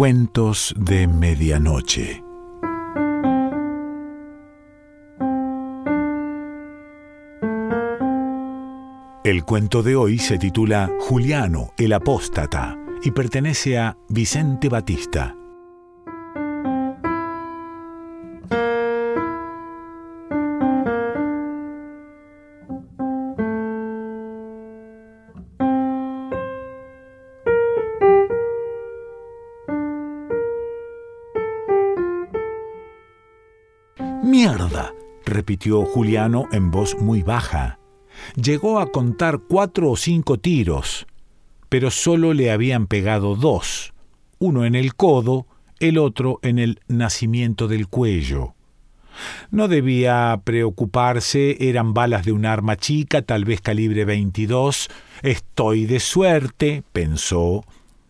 Cuentos de Medianoche. El cuento de hoy se titula Juliano el Apóstata y pertenece a Vicente Batista. Repitió Juliano en voz muy baja. Llegó a contar cuatro o cinco tiros, pero solo le habían pegado dos, uno en el codo, el otro en el nacimiento del cuello. No debía preocuparse, eran balas de un arma chica, tal vez calibre 22. Estoy de suerte, pensó.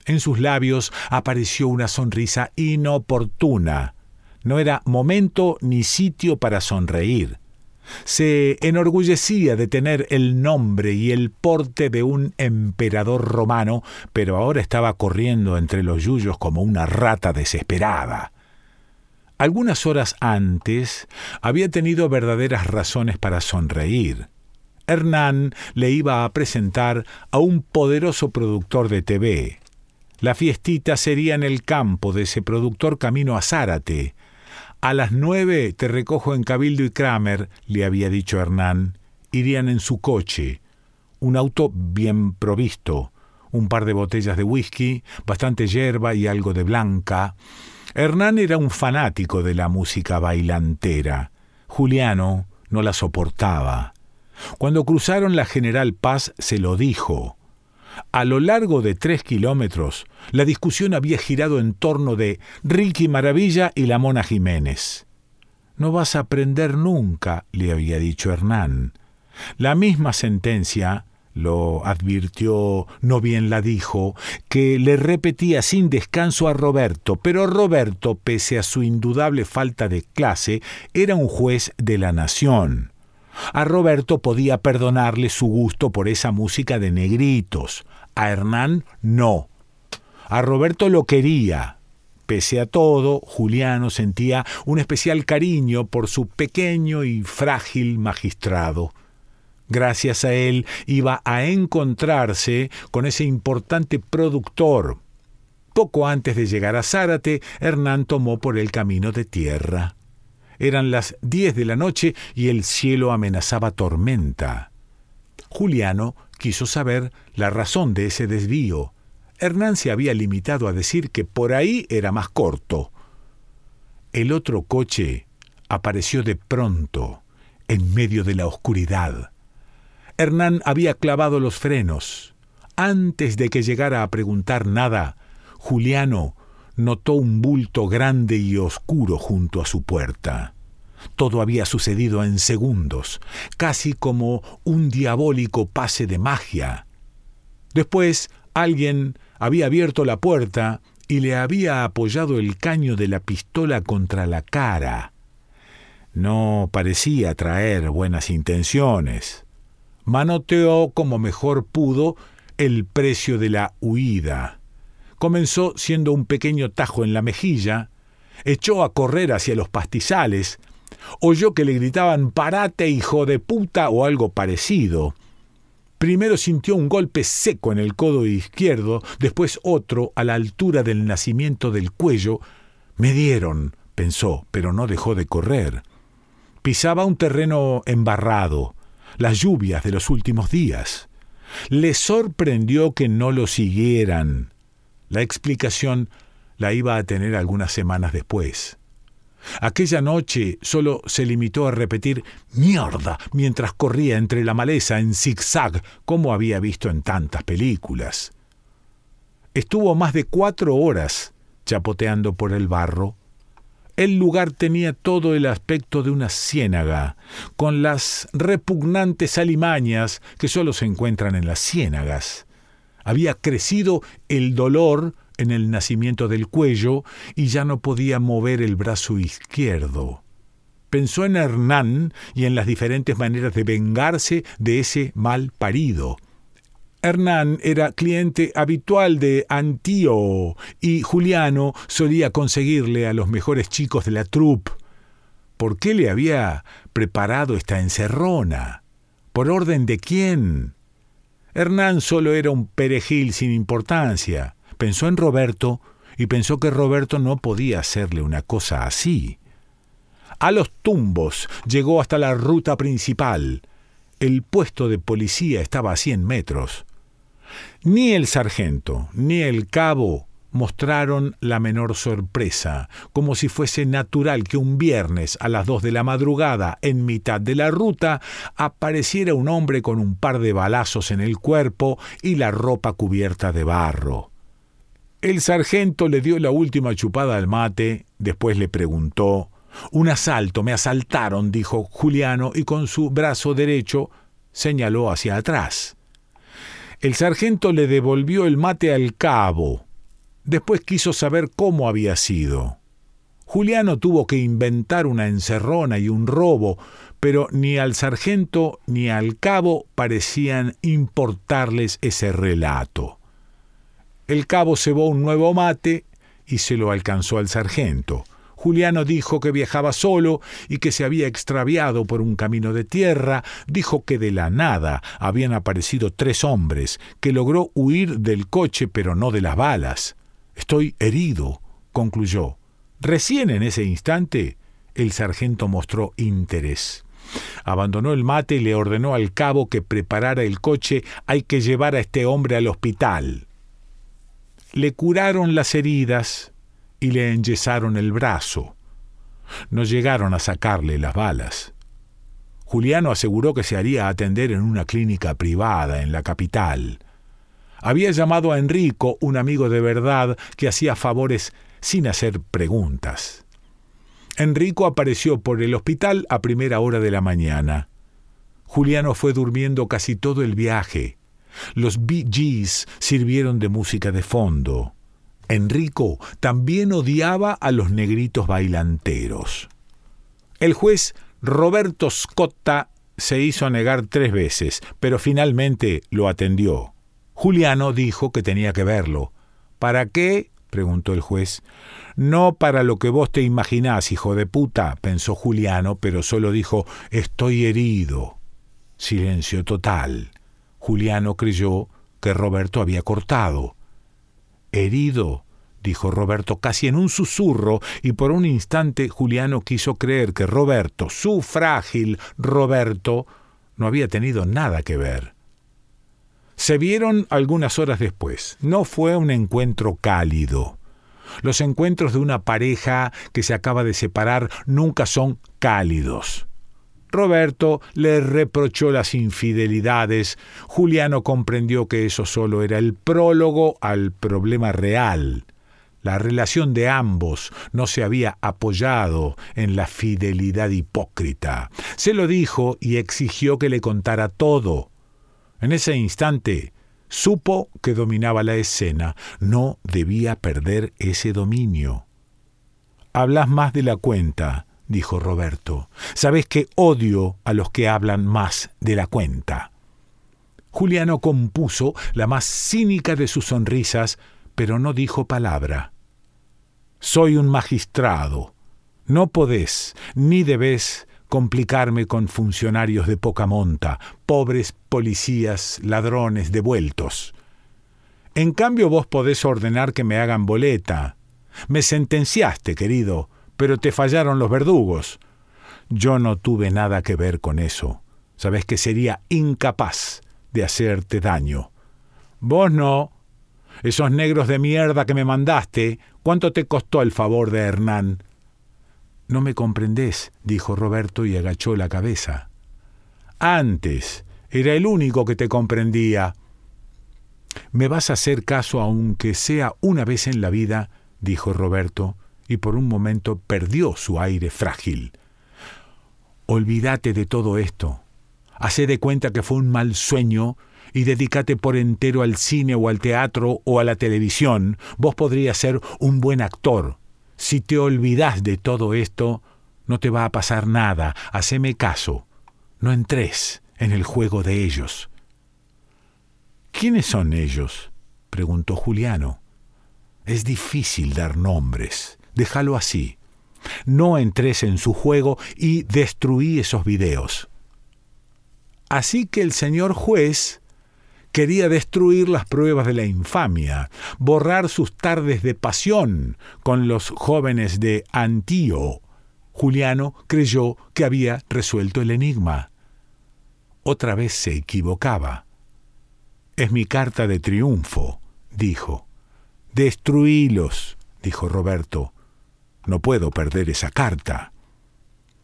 En sus labios apareció una sonrisa inoportuna. No era momento ni sitio para sonreír. Se enorgullecía de tener el nombre y el porte de un emperador romano, pero ahora estaba corriendo entre los yuyos como una rata desesperada. Algunas horas antes había tenido verdaderas razones para sonreír. Hernán le iba a presentar a un poderoso productor de TV. La fiestita sería en el campo de ese productor camino a Zárate, a las nueve te recojo en Cabildo y Kramer, le había dicho Hernán. Irían en su coche, un auto bien provisto, un par de botellas de whisky, bastante hierba y algo de blanca. Hernán era un fanático de la música bailantera. Juliano no la soportaba. Cuando cruzaron la General Paz se lo dijo. A lo largo de tres kilómetros, la discusión había girado en torno de Ricky Maravilla y la Mona Jiménez. No vas a aprender nunca, le había dicho Hernán. La misma sentencia, lo advirtió, no bien la dijo, que le repetía sin descanso a Roberto, pero Roberto, pese a su indudable falta de clase, era un juez de la nación. A Roberto podía perdonarle su gusto por esa música de negritos, a Hernán no. A Roberto lo quería. Pese a todo, Juliano sentía un especial cariño por su pequeño y frágil magistrado. Gracias a él iba a encontrarse con ese importante productor. Poco antes de llegar a Zárate, Hernán tomó por el camino de tierra. Eran las diez de la noche y el cielo amenazaba tormenta. Juliano quiso saber la razón de ese desvío. Hernán se había limitado a decir que por ahí era más corto. El otro coche apareció de pronto, en medio de la oscuridad. Hernán había clavado los frenos. Antes de que llegara a preguntar nada, Juliano notó un bulto grande y oscuro junto a su puerta. Todo había sucedido en segundos, casi como un diabólico pase de magia. Después alguien había abierto la puerta y le había apoyado el caño de la pistola contra la cara. No parecía traer buenas intenciones. Manoteó como mejor pudo el precio de la huida comenzó siendo un pequeño tajo en la mejilla, echó a correr hacia los pastizales, oyó que le gritaban parate hijo de puta o algo parecido. Primero sintió un golpe seco en el codo izquierdo, después otro a la altura del nacimiento del cuello. Me dieron, pensó, pero no dejó de correr. Pisaba un terreno embarrado, las lluvias de los últimos días. Le sorprendió que no lo siguieran. La explicación la iba a tener algunas semanas después. Aquella noche solo se limitó a repetir mierda mientras corría entre la maleza en zigzag, como había visto en tantas películas. Estuvo más de cuatro horas chapoteando por el barro. El lugar tenía todo el aspecto de una ciénaga, con las repugnantes alimañas que solo se encuentran en las ciénagas. Había crecido el dolor en el nacimiento del cuello y ya no podía mover el brazo izquierdo. Pensó en Hernán y en las diferentes maneras de vengarse de ese mal parido. Hernán era cliente habitual de Antío y Juliano solía conseguirle a los mejores chicos de la troupe. ¿Por qué le había preparado esta encerrona? ¿Por orden de quién? Hernán solo era un perejil sin importancia. Pensó en Roberto y pensó que Roberto no podía hacerle una cosa así. A los tumbos llegó hasta la ruta principal. El puesto de policía estaba a cien metros. Ni el sargento ni el cabo mostraron la menor sorpresa, como si fuese natural que un viernes a las dos de la madrugada, en mitad de la ruta, apareciera un hombre con un par de balazos en el cuerpo y la ropa cubierta de barro. El sargento le dio la última chupada al mate, después le preguntó Un asalto, me asaltaron, dijo Juliano, y con su brazo derecho señaló hacia atrás. El sargento le devolvió el mate al cabo. Después quiso saber cómo había sido. Juliano tuvo que inventar una encerrona y un robo, pero ni al sargento ni al cabo parecían importarles ese relato. El cabo cebó un nuevo mate y se lo alcanzó al sargento. Juliano dijo que viajaba solo y que se había extraviado por un camino de tierra, dijo que de la nada habían aparecido tres hombres, que logró huir del coche pero no de las balas. Estoy herido, concluyó. Recién en ese instante el sargento mostró interés. Abandonó el mate y le ordenó al cabo que preparara el coche. Hay que llevar a este hombre al hospital. Le curaron las heridas, y le enyesaron el brazo. No llegaron a sacarle las balas. Juliano aseguró que se haría atender en una clínica privada en la capital. Había llamado a Enrico, un amigo de verdad, que hacía favores sin hacer preguntas. Enrico apareció por el hospital a primera hora de la mañana. Juliano fue durmiendo casi todo el viaje. Los Bee Gees sirvieron de música de fondo. Enrico también odiaba a los negritos bailanteros. El juez Roberto Scotta se hizo negar tres veces, pero finalmente lo atendió. Juliano dijo que tenía que verlo. ¿Para qué? preguntó el juez. No para lo que vos te imaginás, hijo de puta, pensó Juliano, pero solo dijo estoy herido. Silencio total. Juliano creyó que Roberto había cortado. Herido, dijo Roberto casi en un susurro, y por un instante Juliano quiso creer que Roberto, su frágil Roberto, no había tenido nada que ver. Se vieron algunas horas después. No fue un encuentro cálido. Los encuentros de una pareja que se acaba de separar nunca son cálidos. Roberto le reprochó las infidelidades. Juliano comprendió que eso solo era el prólogo al problema real. La relación de ambos no se había apoyado en la fidelidad hipócrita. Se lo dijo y exigió que le contara todo. En ese instante supo que dominaba la escena. No debía perder ese dominio. Hablas más de la cuenta, dijo Roberto. Sabes que odio a los que hablan más de la cuenta. Juliano compuso la más cínica de sus sonrisas, pero no dijo palabra. Soy un magistrado. No podés ni debés complicarme con funcionarios de poca monta, pobres policías, ladrones, devueltos. En cambio vos podés ordenar que me hagan boleta. Me sentenciaste, querido, pero te fallaron los verdugos. Yo no tuve nada que ver con eso. Sabes que sería incapaz de hacerte daño. Vos no. Esos negros de mierda que me mandaste, ¿cuánto te costó el favor de Hernán? No me comprendés, dijo Roberto y agachó la cabeza. Antes, era el único que te comprendía. Me vas a hacer caso aunque sea una vez en la vida, dijo Roberto, y por un momento perdió su aire frágil. Olvídate de todo esto. Hacé de cuenta que fue un mal sueño y dedícate por entero al cine o al teatro o a la televisión. Vos podrías ser un buen actor. Si te olvidas de todo esto, no te va a pasar nada. Haceme caso. No entres en el juego de ellos. ¿Quiénes son ellos? preguntó Juliano. Es difícil dar nombres. Déjalo así. No entres en su juego y destruí esos videos. Así que el señor juez quería destruir las pruebas de la infamia, borrar sus tardes de pasión con los jóvenes de Antío. Juliano creyó que había resuelto el enigma. Otra vez se equivocaba. Es mi carta de triunfo, dijo. Destruílos, dijo Roberto. No puedo perder esa carta.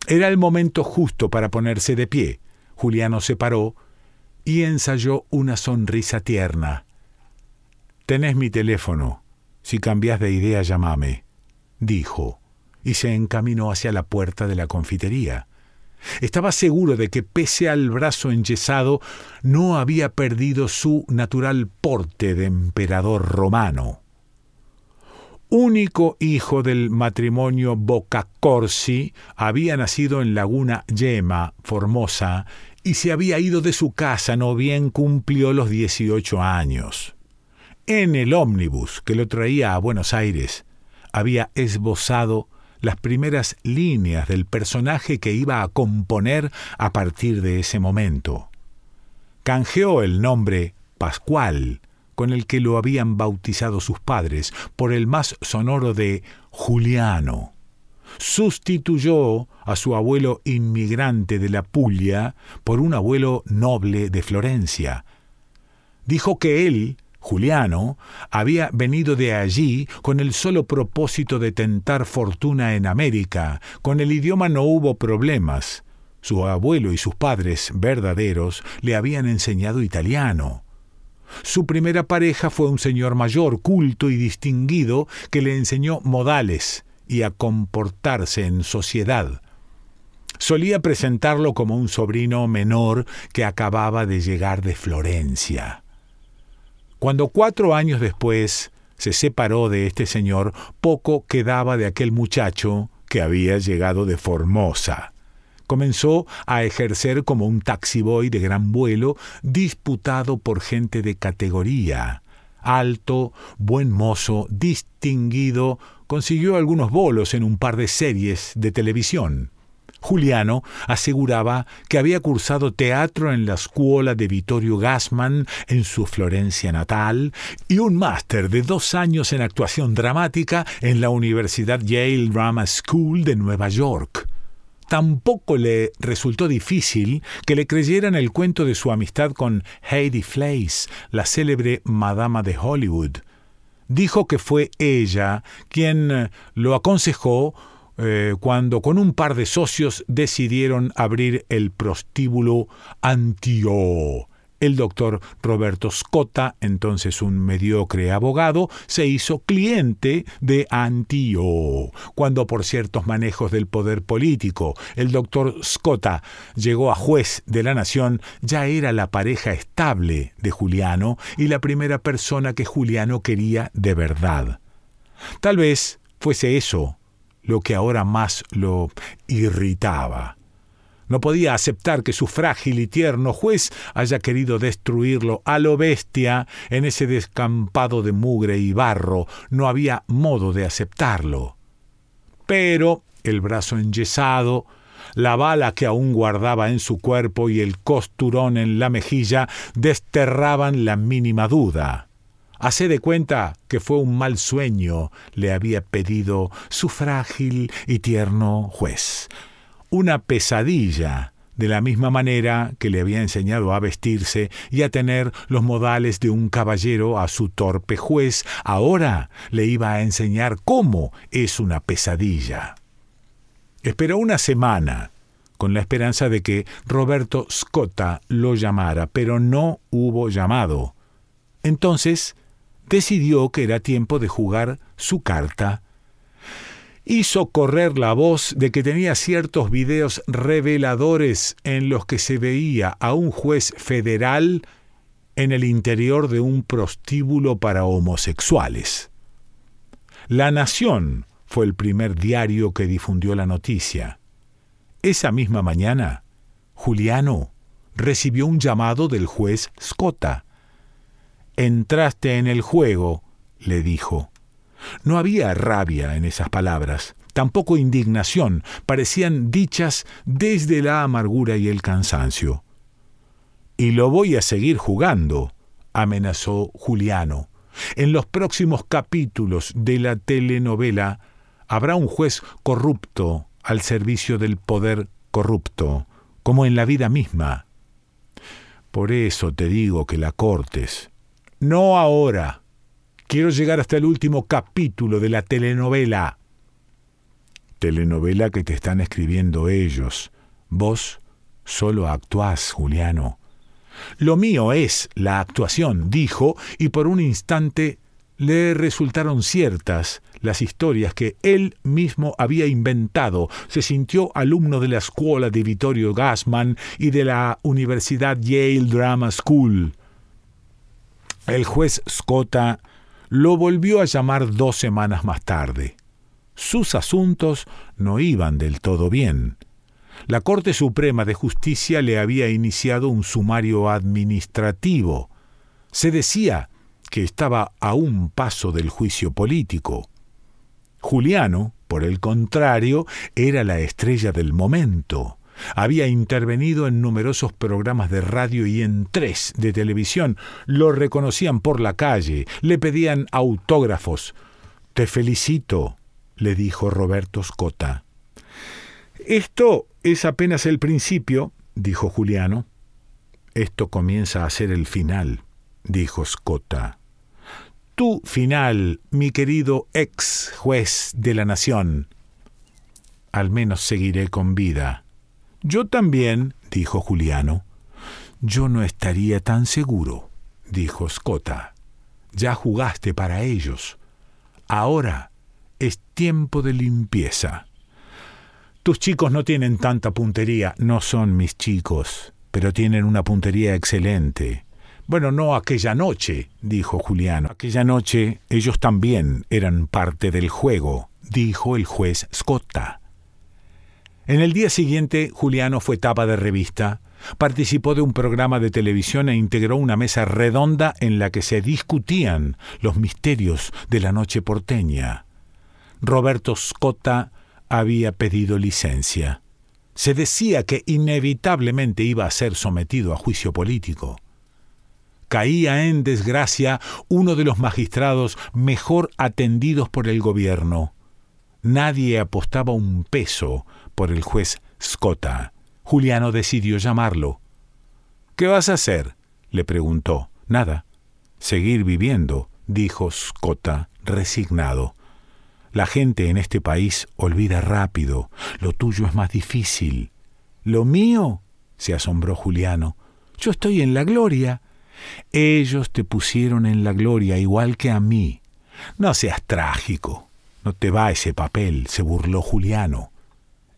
Era el momento justo para ponerse de pie. Juliano se paró y ensayó una sonrisa tierna. Tenés mi teléfono. Si cambias de idea, llámame, dijo, y se encaminó hacia la puerta de la confitería. Estaba seguro de que, pese al brazo enyesado, no había perdido su natural porte de emperador romano único hijo del matrimonio Bocacorsi, había nacido en Laguna Yema, Formosa, y se había ido de su casa no bien cumplió los 18 años. En el ómnibus que lo traía a Buenos Aires, había esbozado las primeras líneas del personaje que iba a componer a partir de ese momento. Canjeó el nombre Pascual con el que lo habían bautizado sus padres, por el más sonoro de Juliano. Sustituyó a su abuelo inmigrante de la Puglia por un abuelo noble de Florencia. Dijo que él, Juliano, había venido de allí con el solo propósito de tentar fortuna en América. Con el idioma no hubo problemas. Su abuelo y sus padres verdaderos le habían enseñado italiano. Su primera pareja fue un señor mayor, culto y distinguido, que le enseñó modales y a comportarse en sociedad. Solía presentarlo como un sobrino menor que acababa de llegar de Florencia. Cuando cuatro años después se separó de este señor, poco quedaba de aquel muchacho que había llegado de Formosa comenzó a ejercer como un taxiboy de gran vuelo disputado por gente de categoría. Alto, buen mozo, distinguido, consiguió algunos bolos en un par de series de televisión. Juliano aseguraba que había cursado teatro en la escuela de Vittorio Gassman en su Florencia natal y un máster de dos años en actuación dramática en la Universidad Yale Drama School de Nueva York. Tampoco le resultó difícil que le creyeran el cuento de su amistad con Heidi Fleiss, la célebre madama de Hollywood. Dijo que fue ella quien eh, lo aconsejó eh, cuando con un par de socios decidieron abrir el prostíbulo Antio el doctor Roberto Scotta, entonces un mediocre abogado, se hizo cliente de Antio. Cuando por ciertos manejos del poder político el doctor Scotta llegó a juez de la nación, ya era la pareja estable de Juliano y la primera persona que Juliano quería de verdad. Tal vez fuese eso lo que ahora más lo irritaba. No podía aceptar que su frágil y tierno juez haya querido destruirlo a lo bestia en ese descampado de mugre y barro. No había modo de aceptarlo. Pero el brazo enyesado, la bala que aún guardaba en su cuerpo y el costurón en la mejilla desterraban la mínima duda. Hace de cuenta que fue un mal sueño, le había pedido su frágil y tierno juez una pesadilla, de la misma manera que le había enseñado a vestirse y a tener los modales de un caballero a su torpe juez, ahora le iba a enseñar cómo es una pesadilla. Esperó una semana, con la esperanza de que Roberto Scotta lo llamara, pero no hubo llamado. Entonces decidió que era tiempo de jugar su carta hizo correr la voz de que tenía ciertos videos reveladores en los que se veía a un juez federal en el interior de un prostíbulo para homosexuales. La Nación fue el primer diario que difundió la noticia. Esa misma mañana, Juliano recibió un llamado del juez Scotta. Entraste en el juego, le dijo. No había rabia en esas palabras, tampoco indignación, parecían dichas desde la amargura y el cansancio. Y lo voy a seguir jugando, amenazó Juliano. En los próximos capítulos de la telenovela habrá un juez corrupto al servicio del poder corrupto, como en la vida misma. Por eso te digo que la cortes. No ahora. Quiero llegar hasta el último capítulo de la telenovela telenovela que te están escribiendo ellos. Vos solo actuás, Juliano. Lo mío es la actuación, dijo, y por un instante le resultaron ciertas las historias que él mismo había inventado. Se sintió alumno de la escuela de Vittorio Gassman y de la Universidad Yale Drama School. El juez Scotta lo volvió a llamar dos semanas más tarde sus asuntos no iban del todo bien. La Corte Suprema de Justicia le había iniciado un sumario administrativo. Se decía que estaba a un paso del juicio político. Juliano, por el contrario, era la estrella del momento. Había intervenido en numerosos programas de radio y en tres de televisión. Lo reconocían por la calle, le pedían autógrafos. Te felicito, le dijo Roberto Scota. Esto es apenas el principio, dijo Juliano. Esto comienza a ser el final, dijo Scota. Tu final, mi querido ex juez de la nación. Al menos seguiré con vida. Yo también, dijo Juliano. Yo no estaría tan seguro, dijo Scota. Ya jugaste para ellos. Ahora es tiempo de limpieza. Tus chicos no tienen tanta puntería, no son mis chicos, pero tienen una puntería excelente. Bueno, no aquella noche, dijo Juliano. Aquella noche ellos también eran parte del juego, dijo el juez Scotta. En el día siguiente, Juliano fue tapa de revista, participó de un programa de televisión e integró una mesa redonda en la que se discutían los misterios de la noche porteña. Roberto Scotta había pedido licencia. Se decía que inevitablemente iba a ser sometido a juicio político. Caía en desgracia uno de los magistrados mejor atendidos por el gobierno. Nadie apostaba un peso por el juez Scotta. Juliano decidió llamarlo. ¿Qué vas a hacer? le preguntó. Nada. Seguir viviendo, dijo Scotta, resignado. La gente en este país olvida rápido. Lo tuyo es más difícil. ¿Lo mío? se asombró Juliano. Yo estoy en la gloria. Ellos te pusieron en la gloria igual que a mí. No seas trágico. No te va ese papel, se burló Juliano.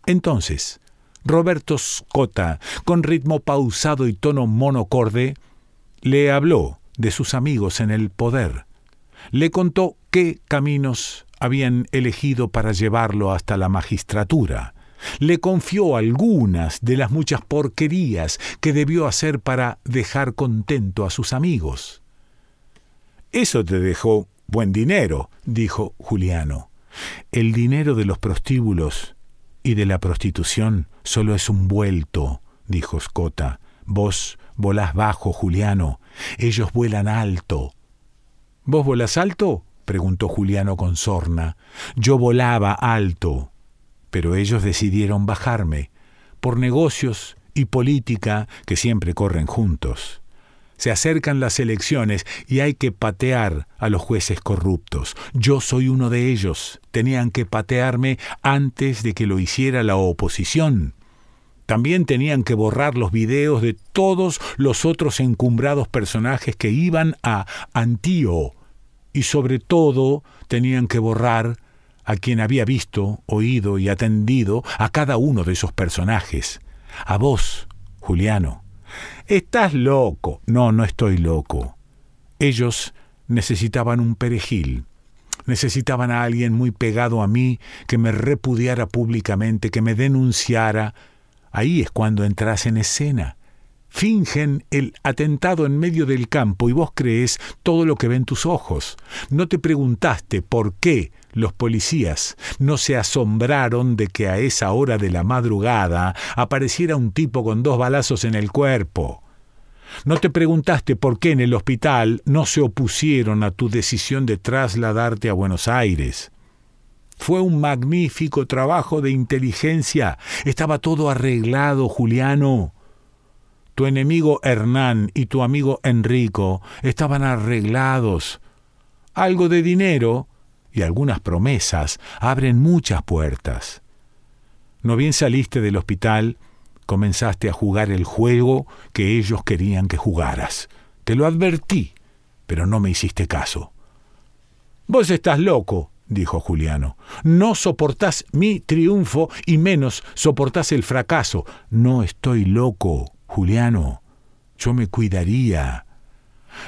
Entonces, Roberto Scotta, con ritmo pausado y tono monocorde, le habló de sus amigos en el poder. Le contó qué caminos habían elegido para llevarlo hasta la magistratura. Le confió algunas de las muchas porquerías que debió hacer para dejar contento a sus amigos. Eso te dejó buen dinero, dijo Juliano. El dinero de los prostíbulos y de la prostitución solo es un vuelto, dijo Scota. Vos volás bajo, Juliano. Ellos vuelan alto. ¿Vos volás alto? preguntó Juliano con sorna. Yo volaba alto, pero ellos decidieron bajarme, por negocios y política que siempre corren juntos. Se acercan las elecciones y hay que patear a los jueces corruptos. Yo soy uno de ellos. Tenían que patearme antes de que lo hiciera la oposición. También tenían que borrar los videos de todos los otros encumbrados personajes que iban a Antío y sobre todo tenían que borrar a quien había visto, oído y atendido a cada uno de esos personajes. A vos, Juliano. Estás loco. No, no estoy loco. Ellos necesitaban un perejil. Necesitaban a alguien muy pegado a mí que me repudiara públicamente, que me denunciara. Ahí es cuando entras en escena. Fingen el atentado en medio del campo y vos crees todo lo que ven tus ojos. No te preguntaste por qué los policías no se asombraron de que a esa hora de la madrugada apareciera un tipo con dos balazos en el cuerpo. No te preguntaste por qué en el hospital no se opusieron a tu decisión de trasladarte a Buenos Aires. Fue un magnífico trabajo de inteligencia. Estaba todo arreglado, Juliano. Tu enemigo Hernán y tu amigo Enrico estaban arreglados. Algo de dinero y algunas promesas abren muchas puertas. No bien saliste del hospital, comenzaste a jugar el juego que ellos querían que jugaras. Te lo advertí, pero no me hiciste caso. Vos estás loco, dijo Juliano. No soportás mi triunfo y menos soportás el fracaso. No estoy loco, Juliano, yo me cuidaría.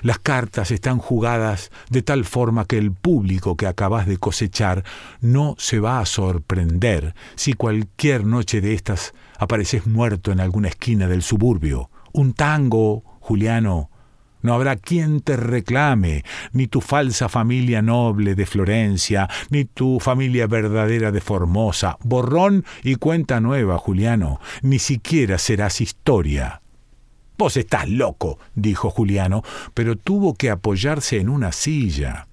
Las cartas están jugadas de tal forma que el público que acabas de cosechar no se va a sorprender si cualquier noche de estas apareces muerto en alguna esquina del suburbio. Un tango, Juliano. No habrá quien te reclame, ni tu falsa familia noble de Florencia, ni tu familia verdadera de Formosa. Borrón y cuenta nueva, Juliano. Ni siquiera serás historia. Vos estás loco, dijo Juliano, pero tuvo que apoyarse en una silla.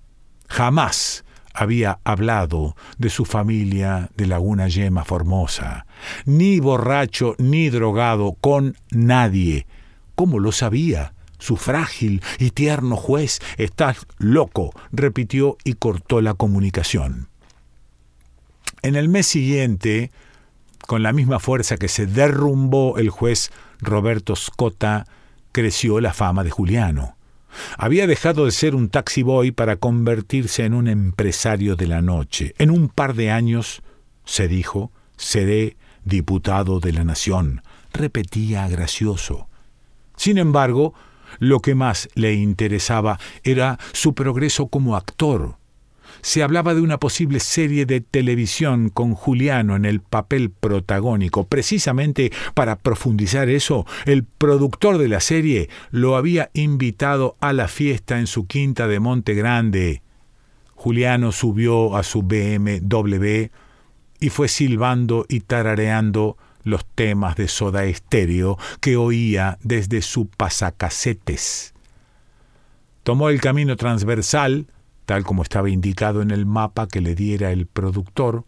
Jamás había hablado de su familia de Laguna Yema Formosa, ni borracho ni drogado con nadie. ¿Cómo lo sabía? Su frágil y tierno juez, estás loco, repitió y cortó la comunicación. En el mes siguiente, con la misma fuerza que se derrumbó el juez Roberto Scotta, creció la fama de Juliano. Había dejado de ser un taxi boy para convertirse en un empresario de la noche. En un par de años, se dijo, seré diputado de la nación. Repetía gracioso. Sin embargo, lo que más le interesaba era su progreso como actor se hablaba de una posible serie de televisión con Juliano en el papel protagónico. Precisamente para profundizar eso, el productor de la serie lo había invitado a la fiesta en su quinta de Monte Grande. Juliano subió a su BMW y fue silbando y tarareando los temas de Soda Estéreo que oía desde su pasacasetes. Tomó el camino transversal tal como estaba indicado en el mapa que le diera el productor,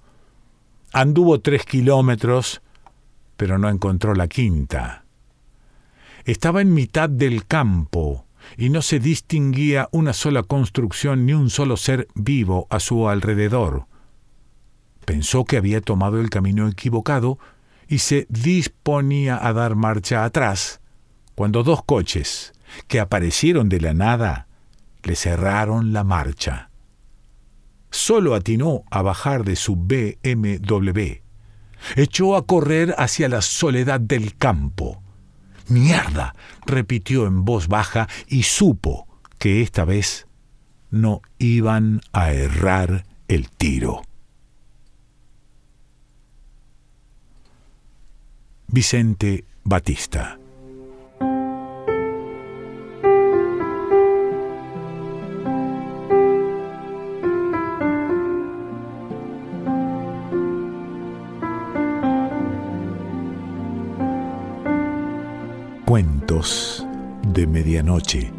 anduvo tres kilómetros, pero no encontró la quinta. Estaba en mitad del campo y no se distinguía una sola construcción ni un solo ser vivo a su alrededor. Pensó que había tomado el camino equivocado y se disponía a dar marcha atrás, cuando dos coches, que aparecieron de la nada, le cerraron la marcha. Solo atinó a bajar de su BMW. Echó a correr hacia la soledad del campo. ¡Mierda! repitió en voz baja y supo que esta vez no iban a errar el tiro. Vicente Batista Cuentos de Medianoche.